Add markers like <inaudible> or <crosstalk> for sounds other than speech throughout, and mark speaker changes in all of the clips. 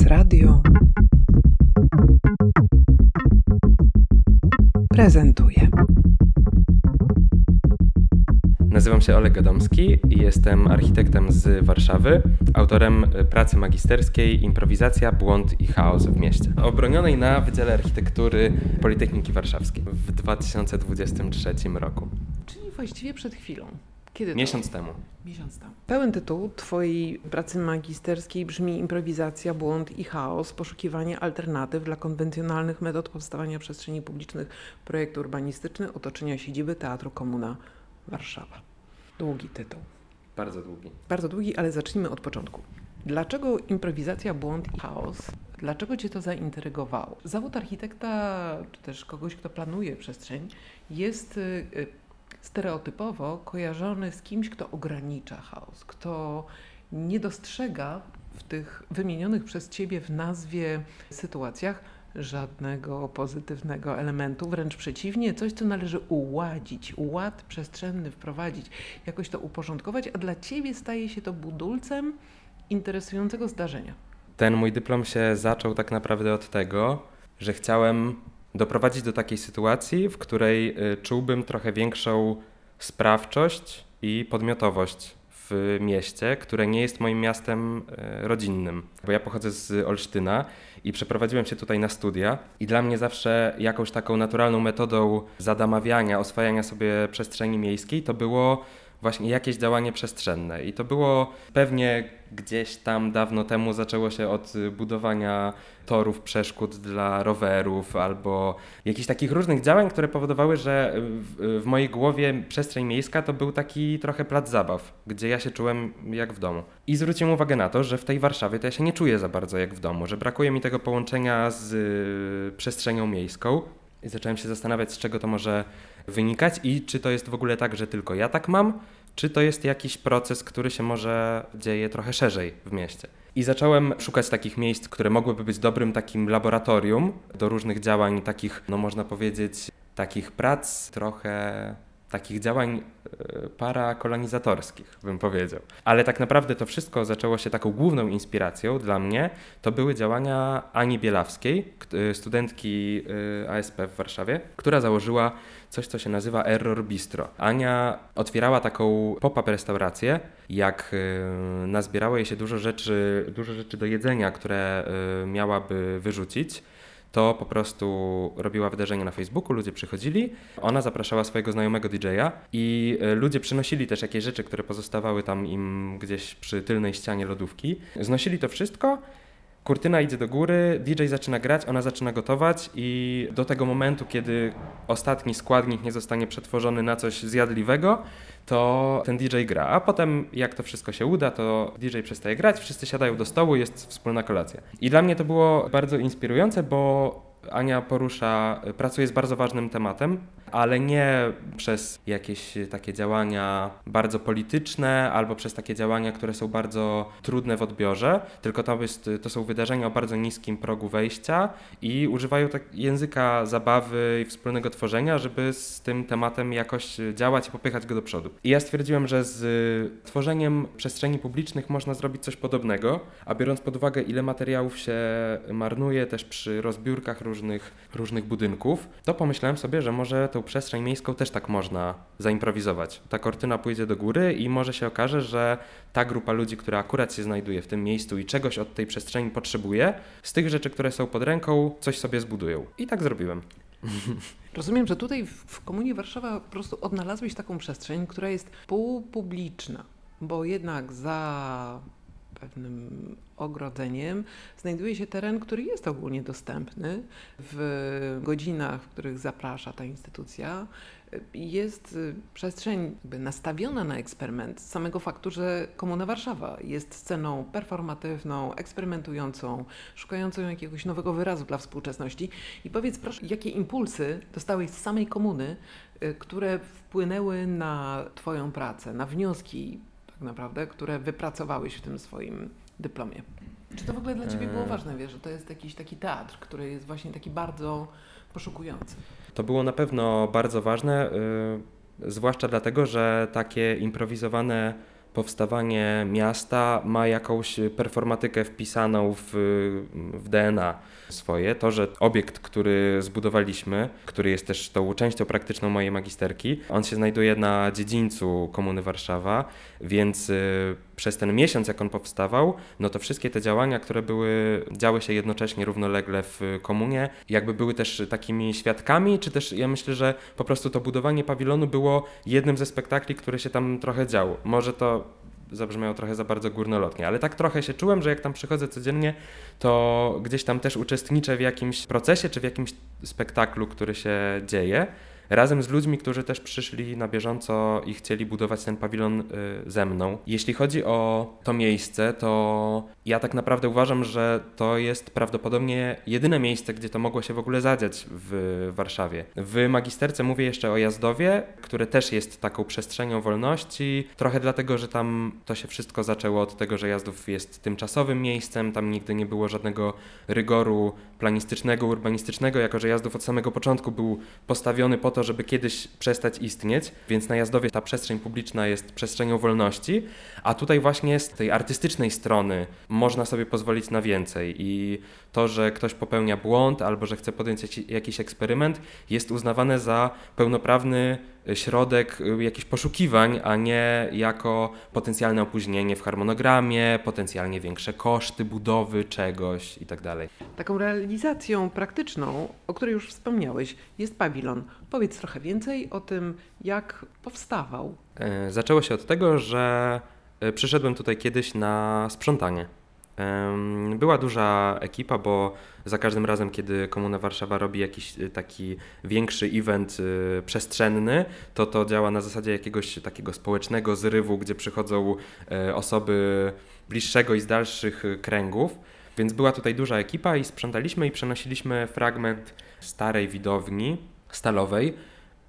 Speaker 1: Prezes Radio prezentuje.
Speaker 2: Nazywam się Oleg Gadomski i jestem architektem z Warszawy, autorem pracy magisterskiej Improwizacja, błąd i chaos w mieście, obronionej na Wydziale Architektury Politechniki Warszawskiej w 2023 roku.
Speaker 1: Czyli właściwie przed chwilą. Kiedy to?
Speaker 2: Miesiąc temu.
Speaker 1: Miesiąc temu. Pełen tytuł Twojej pracy magisterskiej brzmi Improwizacja, błąd i chaos, poszukiwanie alternatyw dla konwencjonalnych metod powstawania przestrzeni publicznych, projekt urbanistyczny, otoczenia siedziby Teatru Komuna Warszawa. Długi tytuł.
Speaker 2: Bardzo długi.
Speaker 1: Bardzo długi, ale zacznijmy od początku. Dlaczego improwizacja, błąd i chaos? Dlaczego Cię to zaintrygowało? Zawód architekta, czy też kogoś, kto planuje przestrzeń, jest y, stereotypowo kojarzony z kimś, kto ogranicza chaos, kto nie dostrzega w tych wymienionych przez Ciebie w nazwie sytuacjach żadnego pozytywnego elementu, wręcz przeciwnie, coś, co należy uładzić, ład przestrzenny wprowadzić, jakoś to uporządkować, a dla Ciebie staje się to budulcem interesującego zdarzenia.
Speaker 2: Ten mój dyplom się zaczął tak naprawdę od tego, że chciałem doprowadzić do takiej sytuacji, w której y, czułbym trochę większą sprawczość i podmiotowość w mieście, które nie jest moim miastem y, rodzinnym. Bo ja pochodzę z Olsztyna i przeprowadziłem się tutaj na studia i dla mnie zawsze jakąś taką naturalną metodą zadamawiania, oswajania sobie przestrzeni miejskiej to było właśnie jakieś działanie przestrzenne. I to było pewnie gdzieś tam dawno temu zaczęło się od budowania torów przeszkód dla rowerów albo jakichś takich różnych działań, które powodowały, że w, w mojej głowie przestrzeń miejska to był taki trochę plac zabaw, gdzie ja się czułem jak w domu. I zwróciłem uwagę na to, że w tej Warszawie to ja się nie czuję za bardzo jak w domu, że brakuje mi tego połączenia z y, przestrzenią miejską. I zacząłem się zastanawiać, z czego to może wynikać i czy to jest w ogóle tak, że tylko ja tak mam, czy to jest jakiś proces, który się może dzieje trochę szerzej w mieście. I zacząłem szukać takich miejsc, które mogłyby być dobrym takim laboratorium do różnych działań, takich, no można powiedzieć, takich prac trochę takich działań e, parakolonizatorskich, bym powiedział. Ale tak naprawdę to wszystko zaczęło się taką główną inspiracją dla mnie, to były działania Ani Bielawskiej, e, studentki e, ASP w Warszawie, która założyła coś, co się nazywa Error Bistro. Ania otwierała taką pop-up restaurację, jak nazbierało jej się dużo rzeczy, dużo rzeczy do jedzenia, które miałaby wyrzucić to po prostu robiła wydarzenia na Facebooku, ludzie przychodzili, ona zapraszała swojego znajomego DJ-a i e, ludzie przynosili też jakieś rzeczy, które pozostawały tam im gdzieś przy tylnej ścianie lodówki. Znosili to wszystko Kurtyna idzie do góry, DJ zaczyna grać, ona zaczyna gotować i do tego momentu, kiedy ostatni składnik nie zostanie przetworzony na coś zjadliwego, to ten DJ gra. A potem, jak to wszystko się uda, to DJ przestaje grać, wszyscy siadają do stołu, jest wspólna kolacja. I dla mnie to było bardzo inspirujące, bo Ania porusza, pracuje z bardzo ważnym tematem, ale nie przez jakieś takie działania bardzo polityczne albo przez takie działania, które są bardzo trudne w odbiorze, tylko to, jest, to są wydarzenia o bardzo niskim progu wejścia i używają tak języka zabawy i wspólnego tworzenia, żeby z tym tematem jakoś działać i popychać go do przodu. I ja stwierdziłem, że z tworzeniem przestrzeni publicznych można zrobić coś podobnego, a biorąc pod uwagę, ile materiałów się marnuje też przy rozbiórkach różnych, różnych budynków, to pomyślałem sobie, że może tą przestrzeń miejską też tak można zaimprowizować. Ta kortyna pójdzie do góry i może się okaże, że ta grupa ludzi, która akurat się znajduje w tym miejscu i czegoś od tej przestrzeni potrzebuje, z tych rzeczy, które są pod ręką, coś sobie zbudują. I tak zrobiłem. <laughs>
Speaker 1: Rozumiem, że tutaj w Komunie Warszawa po prostu odnalazłeś taką przestrzeń, która jest półpubliczna, bo jednak za pewnym ogrodzeniem znajduje się teren, który jest ogólnie dostępny w godzinach, w których zaprasza ta instytucja. Jest przestrzeń nastawiona na eksperyment z samego faktu, że Komuna Warszawa jest sceną performatywną, eksperymentującą, szukającą jakiegoś nowego wyrazu dla współczesności. I powiedz proszę, jakie impulsy dostałeś z samej komuny, y, które wpłynęły na Twoją pracę, na wnioski tak naprawdę, które wypracowałeś w tym swoim dyplomie. Czy to w ogóle dla Ciebie było e. ważne, wiesz, że to jest jakiś taki teatr, który jest właśnie taki bardzo poszukujący?
Speaker 2: To było na pewno bardzo ważne, yy, zwłaszcza dlatego, że takie improwizowane powstawanie miasta ma jakąś performatykę wpisaną w, w DNA swoje. To, że obiekt, który zbudowaliśmy, który jest też tą częścią praktyczną mojej magisterki, on się znajduje na dziedzińcu Komuny Warszawa, więc y, przez ten miesiąc, jak on powstawał, no to wszystkie te działania, które były, działy się jednocześnie równolegle w komunie, jakby były też takimi świadkami, czy też ja myślę, że po prostu to budowanie pawilonu było jednym ze spektakli, które się tam trochę działo. Może to zabrzmiało trochę za bardzo górnolotnie, ale tak trochę się czułem, że jak tam przychodzę codziennie, to gdzieś tam też uczestniczę w jakimś procesie czy w jakimś spektaklu, który się dzieje razem z ludźmi, którzy też przyszli na bieżąco i chcieli budować ten pawilon y, ze mną. Jeśli chodzi o to miejsce, to ja tak naprawdę uważam, że to jest prawdopodobnie jedyne miejsce, gdzie to mogło się w ogóle zadziać w Warszawie. W magisterce mówię jeszcze o Jazdowie, które też jest taką przestrzenią wolności, trochę dlatego, że tam to się wszystko zaczęło od tego, że Jazdów jest tymczasowym miejscem, tam nigdy nie było żadnego rygoru planistycznego, urbanistycznego, jako że Jazdów od samego początku był postawiony po to, żeby kiedyś przestać istnieć, więc na Jazdowie ta przestrzeń publiczna jest przestrzenią wolności, a tutaj właśnie z tej artystycznej strony można sobie pozwolić na więcej i to, że ktoś popełnia błąd albo że chce podjąć jakiś eksperyment, jest uznawane za pełnoprawny środek y, jakichś poszukiwań, a nie jako potencjalne opóźnienie w harmonogramie, potencjalnie większe koszty budowy czegoś itd. Tak
Speaker 1: Taką realizacją praktyczną, o której już wspomniałeś, jest pawilon. Powiedz trochę więcej o tym, jak powstawał.
Speaker 2: E, zaczęło się od tego, że e, przyszedłem tutaj kiedyś na sprzątanie. Była duża ekipa, bo za każdym razem, kiedy Komuna Warszawa robi jakiś y, taki większy event y, przestrzenny, to to działa na zasadzie jakiegoś takiego społecznego zrywu, gdzie przychodzą e, osoby bliższego i z dalszych kręgów. Więc była tutaj duża ekipa i sprzątaliśmy i przenosiliśmy fragment starej widowni stalowej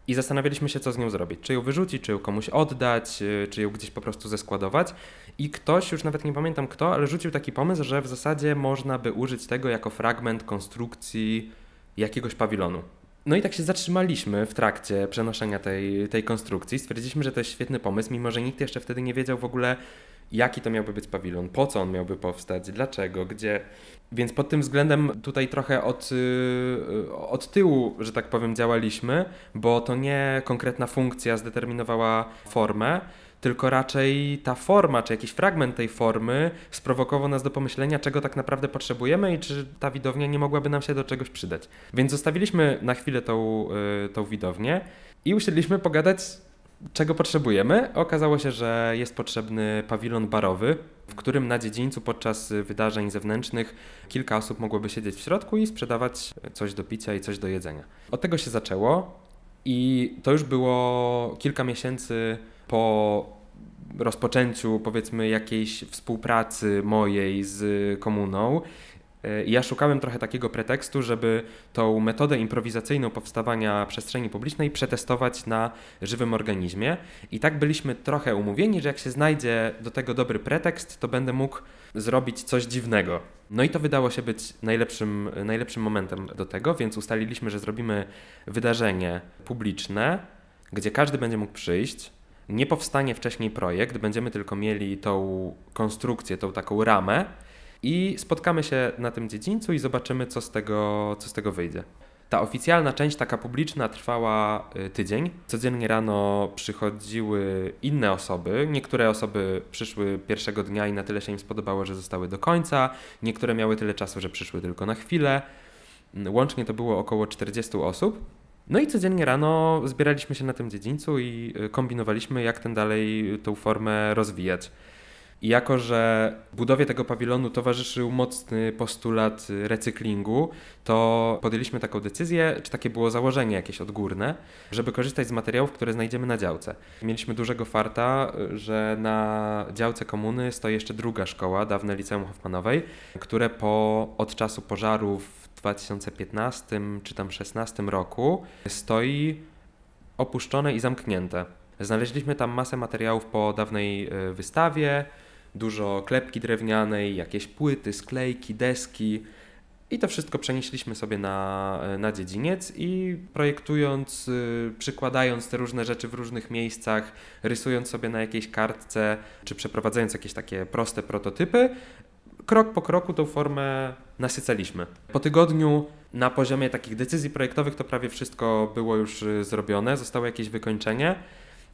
Speaker 2: i zastanawialiśmy się, co z nią zrobić. Czy ją wyrzucić, czy ją komuś oddać, y, czy ją gdzieś po prostu zeskładować. I ktoś, już nawet nie pamiętam kto, ale rzucił taki pomysł, że w zasadzie można by użyć tego jako fragment konstrukcji jakiegoś pawilonu. No i tak się zatrzymaliśmy w trakcie przenoszenia tej, tej konstrukcji. Stwierdziliśmy, że to jest świetny pomysł, mimo że nikt jeszcze wtedy nie wiedział w ogóle, jaki to miałby być pawilon, po co on miałby powstać, dlaczego, gdzie. Więc pod tym względem tutaj trochę od, y, od tyłu, że tak powiem, działaliśmy, bo to nie konkretna funkcja zdeterminowała formę, tylko raczej ta forma, czy jakiś fragment tej formy sprowokował nas do pomyślenia, czego tak naprawdę potrzebujemy i czy ta widownia nie mogłaby nam się do czegoś przydać. Więc zostawiliśmy na chwilę tą, y, tą widownię i usiedliśmy pogadać czego potrzebujemy? Okazało się, że jest potrzebny pawilon barowy, w którym na dziedzińcu podczas wydarzeń zewnętrznych kilka osób mogłoby siedzieć w środku i sprzedawać coś do picia i coś do jedzenia. Od tego się zaczęło i to już było kilka miesięcy po rozpoczęciu powiedzmy jakiejś współpracy mojej z komuną ja szukałem trochę takiego pretekstu, żeby tą metodę improwizacyjną powstawania przestrzeni publicznej przetestować na żywym organizmie. I tak byliśmy trochę umówieni, że jak się znajdzie do tego dobry pretekst, to będę mógł zrobić coś dziwnego. No i to wydało się być najlepszym, najlepszym momentem do tego, więc ustaliliśmy, że zrobimy wydarzenie publiczne, gdzie każdy będzie mógł przyjść. Nie powstanie wcześniej projekt, będziemy tylko mieli tą konstrukcję, tą taką ramę i spotkamy się na tym dziedzińcu i zobaczymy, co z tego, co z tego wyjdzie. Ta oficjalna część, taka publiczna, trwała y, tydzień. Codziennie rano przychodziły inne osoby. Niektóre osoby przyszły pierwszego dnia i na tyle się im spodobało, że zostały do końca. Niektóre miały tyle czasu, że przyszły tylko na chwilę. Łącznie to było około 40 osób. No i codziennie rano zbieraliśmy się na tym dziedzińcu i y, kombinowaliśmy, jak ten dalej tą formę rozwijać. I jako, że budowie tego pawilonu towarzyszył mocny postulat recyklingu, to podjęliśmy taką decyzję, czy takie było założenie jakieś odgórne, żeby korzystać z materiałów, które znajdziemy na działce. Mieliśmy dużego farta, że na działce komuny stoi jeszcze druga szkoła, dawne Liceum Hoffmanowej, które po, od czasu pożaru w 2015 czy tam 16 roku stoi opuszczone i zamknięte. Znaleźliśmy tam masę materiałów po dawnej e, wystawie, dużo klepki drewnianej, jakieś płyty, sklejki, deski. I to wszystko przenieśliśmy sobie na, na dziedziniec i projektując, y, przykładając te różne rzeczy w różnych miejscach, rysując sobie na jakiejś kartce, czy przeprowadzając jakieś takie proste prototypy, krok po kroku tą formę nasycaliśmy. Po tygodniu na poziomie takich decyzji projektowych to prawie wszystko było już y, zrobione, zostało jakieś wykończenie.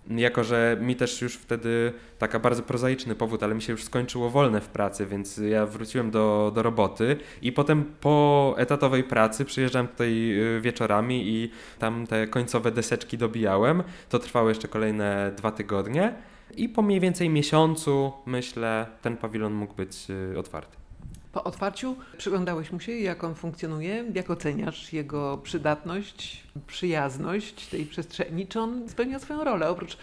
Speaker 2: Jako, że mi też już wtedy taka bardzo prozaiczny powód, ale mi się już skończyło wolne w pracy, więc ja wróciłem do, do roboty i potem po etatowej pracy przyjeżdżałem tutaj y, wieczorami i tam te końcowe deseczki dobijałem. To trwało jeszcze kolejne dwa tygodnie i po mniej więcej miesiącu, myślę, ten pawilon mógł być y, otwarty.
Speaker 1: Po otwarciu przyglądałeś mu się, jak on funkcjonuje, jak oceniasz jego przydatność, przyjazność tej przestrzeni, czy on spełnia swoją rolę, oprócz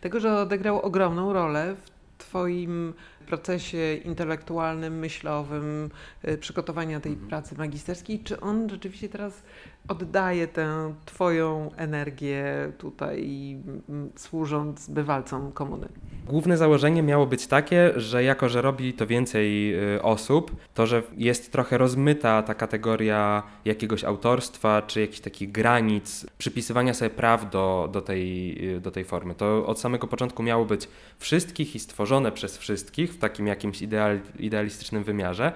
Speaker 1: tego, że odegrał ogromną rolę w Twoim procesie intelektualnym, myślowym, y, przygotowania tej
Speaker 2: Mhm.
Speaker 1: pracy magisterskiej, czy on rzeczywiście teraz oddaje tę Twoją energię tutaj, mm, służąc bywalcom komuny?
Speaker 2: Główne założenie miało być takie, że jako, że robi to więcej y, osób, to że jest trochę rozmyta ta kategoria jakiegoś autorstwa, czy jakichś takich granic, przypisywania sobie praw do, do, tej, y, do tej formy. To od samego początku miało być wszystkich i stworzone przez wszystkich w takim jakimś ideal, idealistycznym wymiarze.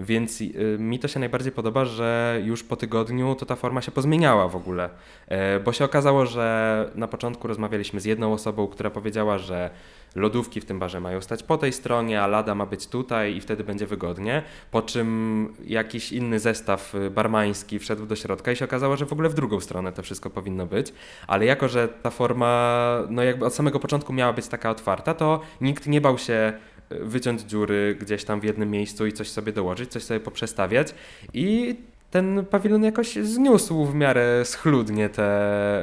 Speaker 2: Więc y, mi to się najbardziej podoba, że już po tygodniu to ta forma się pozmieniała w ogóle. E, bo się okazało, że na początku rozmawialiśmy z jedną osobą, która powiedziała, że lodówki w tym barze mają stać po tej stronie, a lada ma być tutaj i wtedy będzie wygodnie. Po czym jakiś inny zestaw y, barmański wszedł do środka i się okazało, że w ogóle w drugą stronę to wszystko powinno być. Ale jako, że ta forma no jakby od samego początku miała być taka otwarta, to nikt nie bał się wyciąć dziury gdzieś tam w jednym miejscu i coś sobie dołożyć, coś sobie poprzestawiać i ten pawilon jakoś zniósł w miarę schludnie te,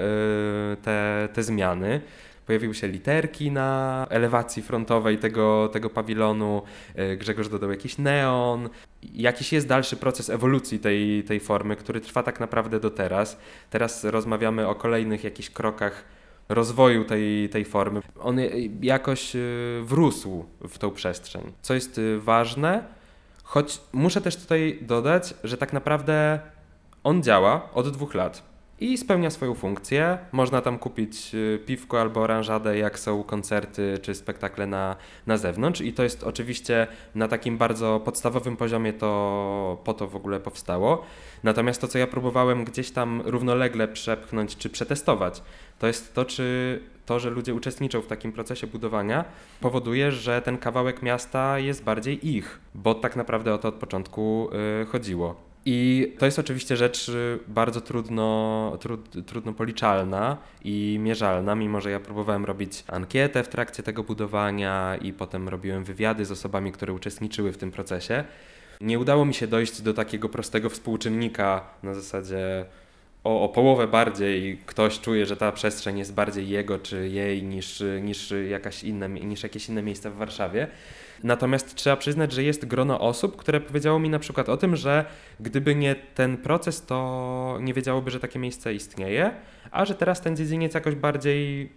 Speaker 2: y, te, te zmiany. Pojawiły się literki na elewacji frontowej tego, tego pawilonu. y, Grzegorz dodał jakiś neon. Jakiś jest dalszy proces ewolucji tej, tej formy, który trwa tak naprawdę do teraz. Teraz rozmawiamy o kolejnych jakichś krokach rozwoju tej, tej formy. On jakoś y, wrósł w tą przestrzeń, co jest y, ważne, choć muszę też tutaj dodać, że tak naprawdę on działa od dwóch lat i spełnia swoją funkcję. Można tam kupić y, piwko albo oranżadę, jak są koncerty czy spektakle na, na zewnątrz i to jest oczywiście na takim bardzo podstawowym poziomie to po to w ogóle powstało. Natomiast to, co ja próbowałem gdzieś tam równolegle przepchnąć czy przetestować, to jest to, czy to, że ludzie uczestniczą w takim procesie budowania, powoduje, że ten kawałek miasta jest bardziej ich, bo tak naprawdę o to od początku y, chodziło. I to jest oczywiście rzecz y, bardzo trudno, trud, trudno policzalna i mierzalna, mimo że ja próbowałem robić ankietę w trakcie tego budowania i potem robiłem wywiady z osobami, które uczestniczyły w tym procesie. Nie udało mi się dojść do takiego prostego współczynnika na zasadzie o, o połowę bardziej ktoś czuje, że ta przestrzeń jest bardziej jego czy jej niż, niż, jakaś inne, niż jakieś inne miejsce w Warszawie. Natomiast trzeba przyznać, że jest grono osób, które powiedziało mi na przykład o tym, że gdyby nie ten proces, to nie wiedziałoby, że takie miejsce istnieje, a że teraz ten dziedziniec jakoś bardziej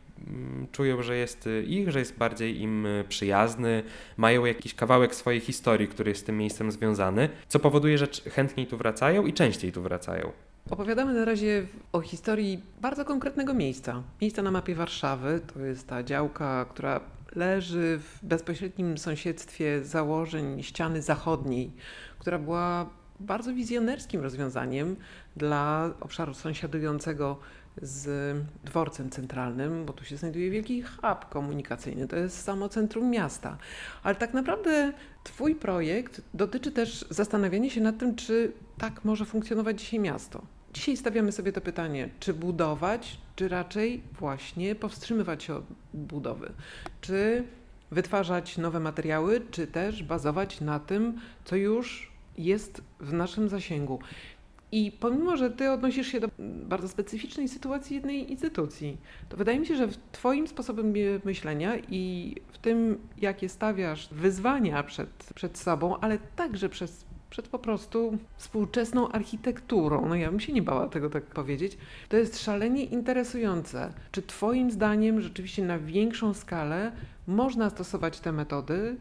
Speaker 2: czują, że jest y, ich, że jest bardziej im y, przyjazny, mają jakiś kawałek swojej historii, który jest z tym miejscem związany, co powoduje, że chętniej tu wracają i częściej tu wracają.
Speaker 1: Opowiadamy na razie o historii bardzo konkretnego miejsca. Miejsca na mapie Warszawy to jest ta działka, która leży w bezpośrednim sąsiedztwie założeń ściany zachodniej, która była bardzo wizjonerskim rozwiązaniem dla obszaru sąsiadującego z dworcem centralnym, bo tu się znajduje wielki hub komunikacyjny, to jest samo centrum miasta. Ale tak naprawdę Twój projekt dotyczy też zastanawiania się nad tym, czy tak może funkcjonować dzisiaj miasto. Dzisiaj stawiamy sobie to pytanie, czy budować, czy raczej właśnie powstrzymywać się od budowy, czy wytwarzać nowe materiały, czy też bazować na tym, co już jest w naszym zasięgu. I pomimo, że ty odnosisz się do bardzo specyficznej sytuacji jednej instytucji, to wydaje mi się, że w twoim sposobem myślenia i w tym, jakie stawiasz wyzwania przed, przed sobą, ale także przez, przed po prostu współczesną architekturą, no ja bym się nie bała tego tak powiedzieć, to jest szalenie interesujące. Czy twoim zdaniem rzeczywiście na większą skalę można stosować te metody,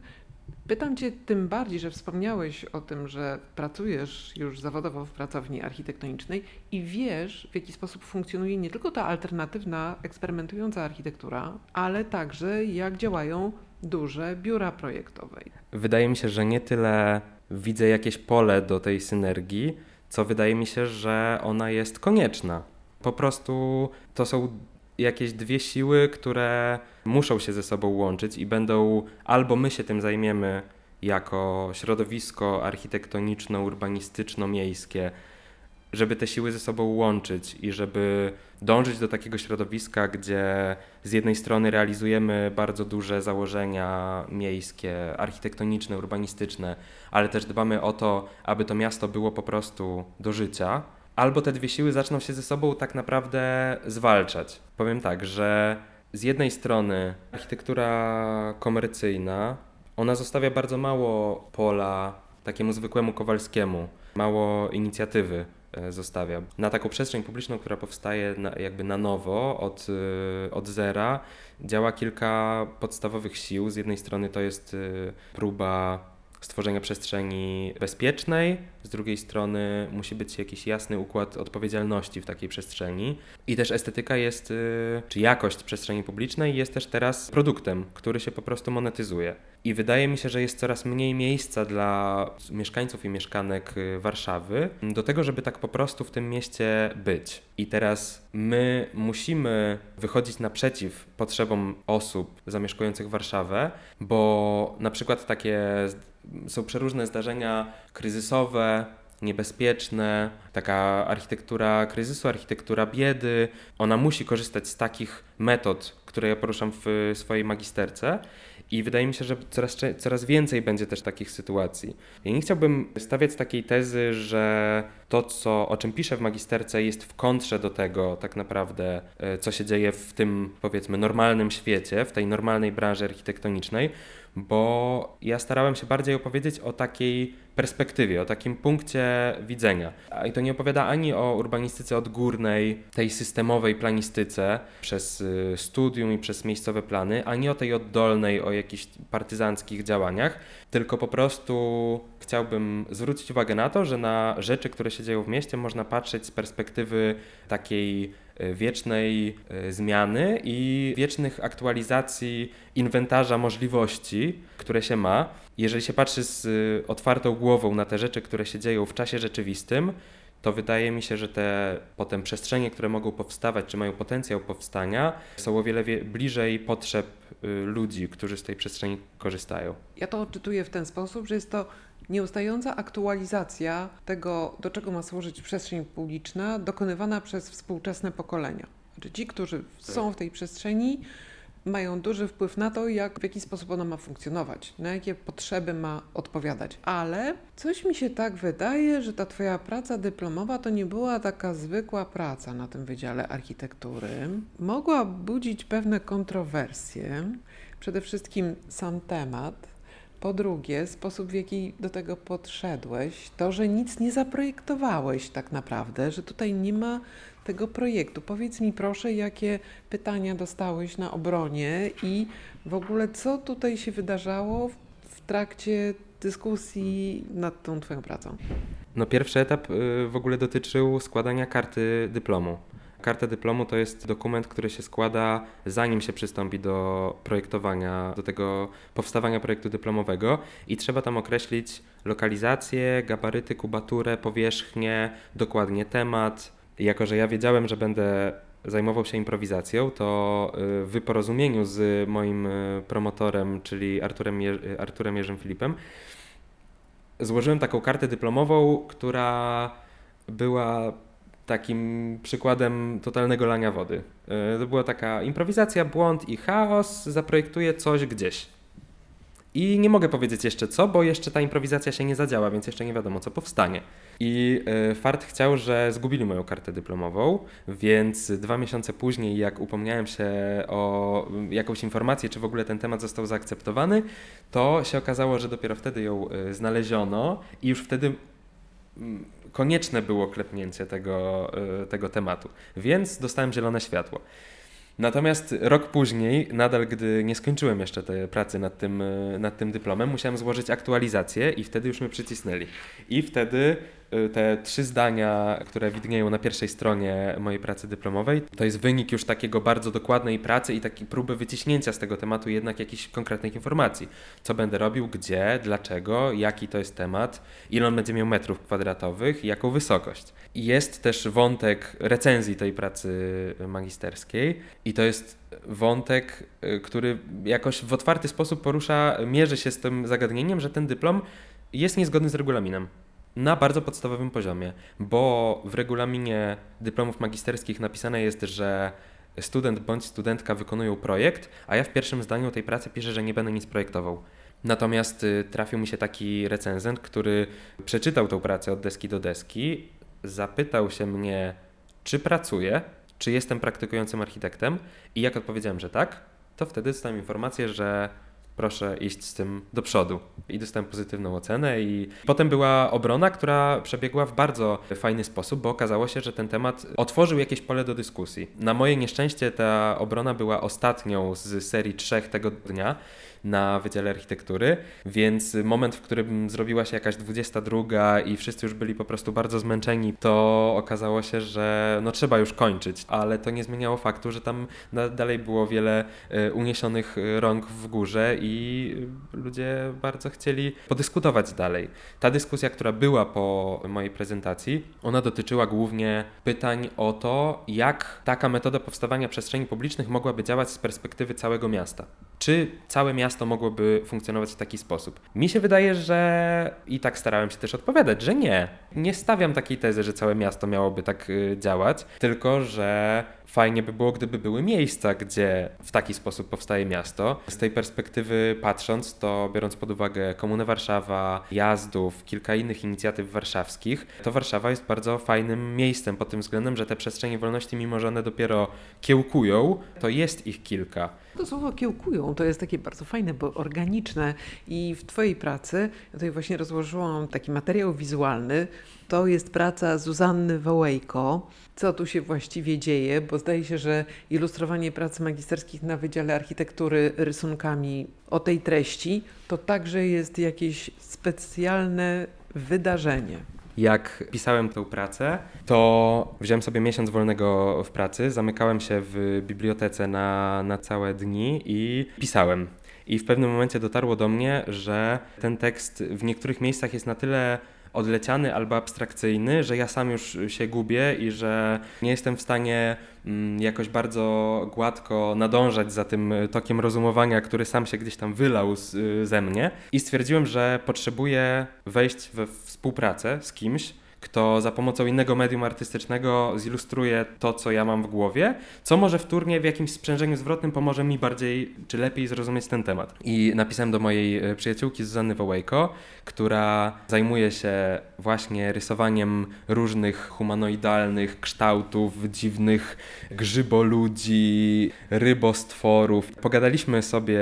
Speaker 1: Pytam Cię tym bardziej, że wspomniałeś o tym, że pracujesz już zawodowo w pracowni architektonicznej i wiesz, w jaki sposób funkcjonuje nie tylko ta alternatywna, eksperymentująca architektura, ale także jak działają duże biura projektowe.
Speaker 2: Wydaje mi się, że nie tyle widzę jakieś pole do tej synergii, co wydaje mi się, że ona jest konieczna. Po prostu to są jakieś dwie siły, które muszą się ze sobą łączyć i będą albo my się tym zajmiemy jako środowisko architektoniczno-urbanistyczno-miejskie, żeby te siły ze sobą łączyć i żeby dążyć do takiego środowiska, gdzie z jednej strony realizujemy bardzo duże założenia miejskie, architektoniczne, urbanistyczne, ale też dbamy o to, aby to miasto było po prostu do życia, albo te dwie siły zaczną się ze sobą tak naprawdę zwalczać. Powiem tak, że z jednej strony architektura komercyjna, ona zostawia bardzo mało pola takiemu zwykłemu Kowalskiemu, mało inicjatywy e, zostawia. Na taką przestrzeń publiczną, która powstaje na, jakby na nowo, od, e, od zera, działa kilka podstawowych sił. Z jednej strony to jest e, próba stworzenia przestrzeni bezpiecznej, z drugiej strony musi być jakiś jasny układ odpowiedzialności w takiej przestrzeni. I też estetyka jest, y, czy jakość przestrzeni publicznej jest też teraz produktem, który się po prostu monetyzuje. I wydaje mi się, że jest coraz mniej miejsca dla mieszkańców i mieszkanek y, Warszawy do tego, żeby tak po prostu w tym mieście być. I teraz my musimy wychodzić naprzeciw potrzebom osób zamieszkujących Warszawę, bo na przykład takie są przeróżne zdarzenia kryzysowe, niebezpieczne, taka architektura kryzysu, architektura biedy. Ona musi korzystać z takich metod, które ja poruszam w swojej magisterce. I wydaje mi się, że coraz, coraz więcej będzie też takich sytuacji. Ja nie chciałbym stawiać takiej tezy, że to, co, o czym piszę w magisterce, jest w kontrze do tego, tak naprawdę, e, co się dzieje w tym, powiedzmy, normalnym świecie, w tej normalnej branży architektonicznej, bo ja starałem się bardziej opowiedzieć o takiej perspektywie, o takim punkcie widzenia. I to nie opowiada ani o urbanistyce odgórnej, tej systemowej planistyce przez y, studium i przez miejscowe plany, ani o tej oddolnej, o jakichś partyzanckich działaniach, tylko po prostu chciałbym zwrócić uwagę na to, że na rzeczy, które się dzieją w mieście, można patrzeć z perspektywy takiej wiecznej y, zmiany i wiecznych aktualizacji inwentarza możliwości, które się ma. Jeżeli się patrzy z y, otwartą głową na te rzeczy, które się dzieją w czasie rzeczywistym, to wydaje mi się, że te potem przestrzenie, które mogą powstawać, czy mają potencjał powstania, są o wiele bliżej potrzeb ludzi, którzy z tej przestrzeni korzystają.
Speaker 1: Ja to odczytuję w ten sposób, że jest to nieustająca aktualizacja tego, do czego ma służyć przestrzeń publiczna, dokonywana przez współczesne pokolenia. Znaczy ci, którzy są w tej przestrzeni, mają duży wpływ na to, jak, w jaki sposób ona ma funkcjonować, na jakie potrzeby ma odpowiadać. Ale coś mi się tak wydaje, że ta Twoja praca dyplomowa to nie była taka zwykła praca na tym Wydziale Architektury. Mogła budzić pewne kontrowersje. Przede wszystkim sam temat, po drugie, sposób w jaki do tego podszedłeś, to, że nic nie zaprojektowałeś tak naprawdę, że tutaj nie ma tego projektu. Powiedz mi proszę, jakie pytania dostałeś na obronie i w ogóle co tutaj się wydarzało w trakcie dyskusji nad tą Twoją pracą?
Speaker 2: No pierwszy etap y, w ogóle dotyczył składania karty dyplomu. Karta dyplomu to jest dokument, który się składa zanim się przystąpi do projektowania, do tego powstawania projektu dyplomowego i trzeba tam określić lokalizację, gabaryty, kubaturę, powierzchnię, dokładnie temat. Jako, że ja wiedziałem, że będę zajmował się improwizacją, to y, w porozumieniu z moim y, promotorem, czyli Arturem, Arturem Jerzym Filipem, złożyłem taką kartę dyplomową, która była takim przykładem totalnego lania wody. E, to była taka improwizacja, błąd i chaos, zaprojektuję coś gdzieś. I nie mogę powiedzieć jeszcze co, bo jeszcze ta improwizacja się nie zadziała, więc jeszcze nie wiadomo co powstanie. I y, Fart chciał, że zgubili moją kartę dyplomową, więc dwa miesiące później, jak upomniałem się o jakąś informację, czy w ogóle ten temat został zaakceptowany, to się okazało, że dopiero wtedy ją y, znaleziono i już wtedy mm, konieczne było klepnięcie tego, y, tego tematu, więc dostałem zielone światło. Natomiast rok później, nadal gdy nie skończyłem jeszcze tej pracy nad tym, y, nad tym dyplomem, musiałem złożyć aktualizację i wtedy już mnie przycisnęli. I wtedy te trzy zdania, które widnieją na pierwszej stronie mojej pracy dyplomowej, to jest wynik już takiego bardzo dokładnej pracy i takiej próby wyciśnięcia z tego tematu jednak jakichś konkretnych informacji. Co będę robił, gdzie, dlaczego, jaki to jest temat, ile on będzie miał metrów kwadratowych i jaką wysokość. Jest też wątek recenzji tej pracy magisterskiej i to jest wątek, y, który jakoś w otwarty sposób porusza, mierzy się z tym zagadnieniem, że ten dyplom jest niezgodny z regulaminem. Na bardzo podstawowym poziomie, bo w regulaminie dyplomów magisterskich napisane jest, że student bądź studentka wykonują projekt, a ja w pierwszym zdaniu tej pracy piszę, że nie będę nic projektował. Natomiast y, trafił mi się taki recenzent, który przeczytał tą pracę od deski do deski, zapytał się mnie, czy pracuję, czy jestem praktykującym architektem i jak odpowiedziałem, że tak, to wtedy dostałem informację, że proszę iść z tym do przodu. I dostałem pozytywną ocenę i potem była obrona, która przebiegła w bardzo fajny sposób, bo okazało się, że ten temat otworzył jakieś pole do dyskusji. Na moje nieszczęście ta obrona była ostatnią z serii trzech tego dnia na Wydziale Architektury, więc moment, w którym zrobiła się jakaś 22 i wszyscy już byli po prostu bardzo zmęczeni, to okazało się, że no trzeba już kończyć, ale to nie zmieniało faktu, że tam dalej było wiele e, uniesionych rąk w górze i ludzie bardzo chcieli podyskutować dalej. Ta dyskusja, która była po mojej prezentacji, ona dotyczyła głównie pytań o to, jak taka metoda powstawania przestrzeni publicznych mogłaby działać z perspektywy całego miasta. Czy całe miasto mogłoby funkcjonować w taki sposób? Mi się wydaje, że i tak starałem się też odpowiadać, że nie. Nie stawiam takiej tezy, że całe miasto miałoby tak y, działać, tylko że fajnie by było, gdyby były miejsca, gdzie w taki sposób powstaje miasto. Z tej perspektywy patrząc, to biorąc pod uwagę Komunę Warszawa, Jazdów, kilka innych inicjatyw warszawskich, to Warszawa jest bardzo fajnym miejscem pod tym względem, że te przestrzenie wolności, mimo że one dopiero kiełkują, to jest ich kilka.
Speaker 1: To słowo kiełkują to jest takie bardzo fajne, bo organiczne i w Twojej pracy, ja tutaj właśnie rozłożyłam taki materiał wizualny, to jest praca Zuzanny Wołejko. Co tu się właściwie dzieje, bo zdaje się, że ilustrowanie prac magisterskich na Wydziale Architektury rysunkami o tej treści to także jest jakieś specjalne wydarzenie.
Speaker 2: Jak pisałem tę pracę, to wziąłem sobie miesiąc wolnego w pracy, zamykałem się w bibliotece na, na całe dni i pisałem. I w pewnym momencie dotarło do mnie, że ten tekst w niektórych miejscach jest na tyle odleciany albo abstrakcyjny, że ja sam już się gubię i że nie jestem w stanie mm, jakoś bardzo gładko nadążać za tym tokiem rozumowania, który sam się gdzieś tam wylał z, ze mnie. I stwierdziłem, że potrzebuję wejść we współpracę z kimś, kto za pomocą innego medium artystycznego zilustruje to, co ja mam w głowie, co może wtórnie w jakimś sprzężeniu zwrotnym pomoże mi bardziej czy lepiej zrozumieć ten temat. I napisałem do mojej e, przyjaciółki Zuzanny Wołejko, która zajmuje się właśnie rysowaniem różnych humanoidalnych kształtów, dziwnych grzyboludzi, rybostworów. Pogadaliśmy sobie,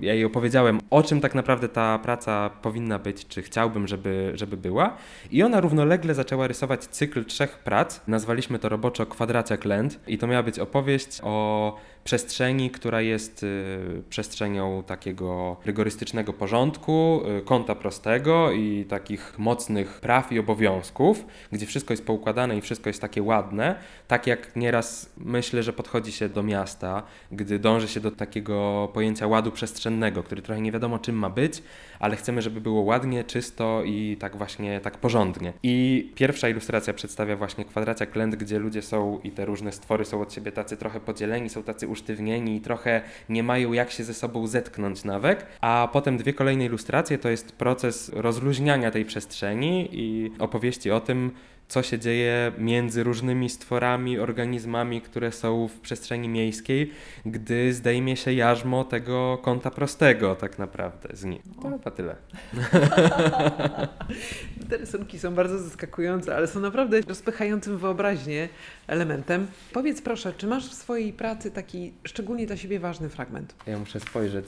Speaker 2: ja jej opowiedziałem, o czym tak naprawdę ta praca powinna być, czy chciałbym, żeby, żeby była. I ona równolegle zaczęła rysować cykl trzech prac. Nazwaliśmy to roboczo Kwadraciak Land i to miała być opowieść o przestrzeni, która jest y, przestrzenią takiego rygorystycznego porządku, y, kąta prostego i takich mocnych praw i obowiązków, gdzie wszystko jest poukładane i wszystko jest takie ładne, tak jak nieraz myślę, że podchodzi się do miasta, gdy dąży się do takiego pojęcia ładu przestrzennego, który trochę nie wiadomo czym ma być, ale chcemy, żeby było ładnie, czysto i tak właśnie, tak porządnie. I pierwsza ilustracja przedstawia właśnie kwadracia klęt, gdzie ludzie są i te różne stwory są od siebie tacy trochę podzieleni, są tacy usztywnieni i trochę nie mają jak się ze sobą zetknąć nawet. A potem dwie kolejne ilustracje to jest proces rozluźniania tej przestrzeni i opowieści o tym, co się dzieje między różnymi stworami, organizmami, które są w przestrzeni miejskiej, gdy zdejmie się jarzmo tego kąta prostego tak naprawdę z nich. To chyba tyle. <laughs>
Speaker 1: Te rysunki są bardzo zaskakujące, ale są naprawdę rozpychającym wyobraźnię elementem. Powiedz proszę, czy masz w swojej pracy taki szczególnie dla siebie ważny fragment?
Speaker 2: Ja muszę spojrzeć.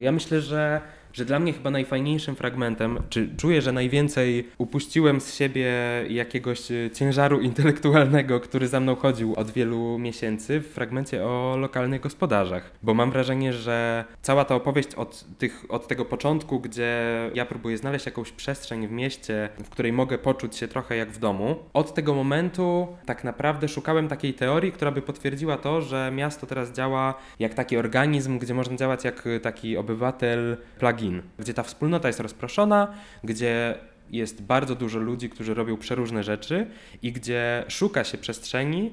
Speaker 2: Ja myślę, że że dla mnie chyba najfajniejszym fragmentem, czy czuję, że najwięcej upuściłem z siebie jakiegoś e, ciężaru <laughs> intelektualnego, który za mną chodził od wielu miesięcy w fragmencie o lokalnych gospodarzach. Bo mam wrażenie, że cała ta opowieść od, tych, od tego początku, gdzie ja próbuję znaleźć jakąś przestrzeń w mieście, w której mogę poczuć się trochę jak w domu, od tego momentu tak naprawdę szukałem takiej teorii, która by potwierdziła to, że miasto teraz działa jak taki organizm, gdzie można działać jak taki obywatel plugin, gdzie ta wspólnota jest rozproszona, gdzie jest bardzo dużo ludzi, którzy robią przeróżne rzeczy i gdzie szuka się przestrzeni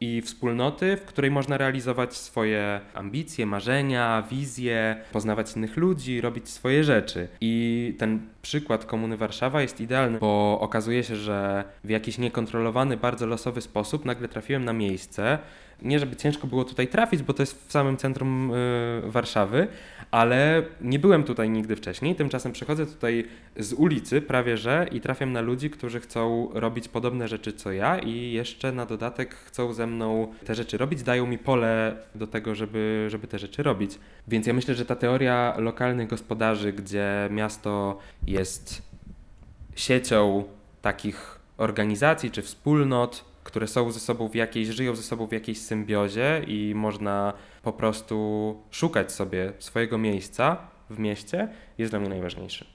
Speaker 2: i wspólnoty, w której można realizować swoje ambicje, marzenia, wizje, poznawać innych ludzi, robić swoje rzeczy. I ten przykład Komuny Warszawa jest idealny, bo okazuje się, że w jakiś niekontrolowany, bardzo losowy sposób nagle trafiłem na miejsce. Nie, żeby ciężko było tutaj trafić, bo to jest w samym centrum y, Warszawy, ale nie byłem tutaj nigdy wcześniej. Tymczasem przychodzę tutaj z ulicy prawie że i trafiam na ludzi, którzy chcą robić podobne rzeczy co ja i jeszcze na dodatek chcą ze mną te rzeczy robić, dają mi pole do tego, żeby, żeby te rzeczy robić. Więc ja myślę, że ta teoria lokalnych gospodarzy, gdzie miasto jest siecią takich organizacji czy wspólnot, które są ze sobą w jakiejś, żyją ze sobą w jakiejś symbiozie i można po prostu szukać sobie swojego miejsca w mieście, jest dla mnie najważniejszy.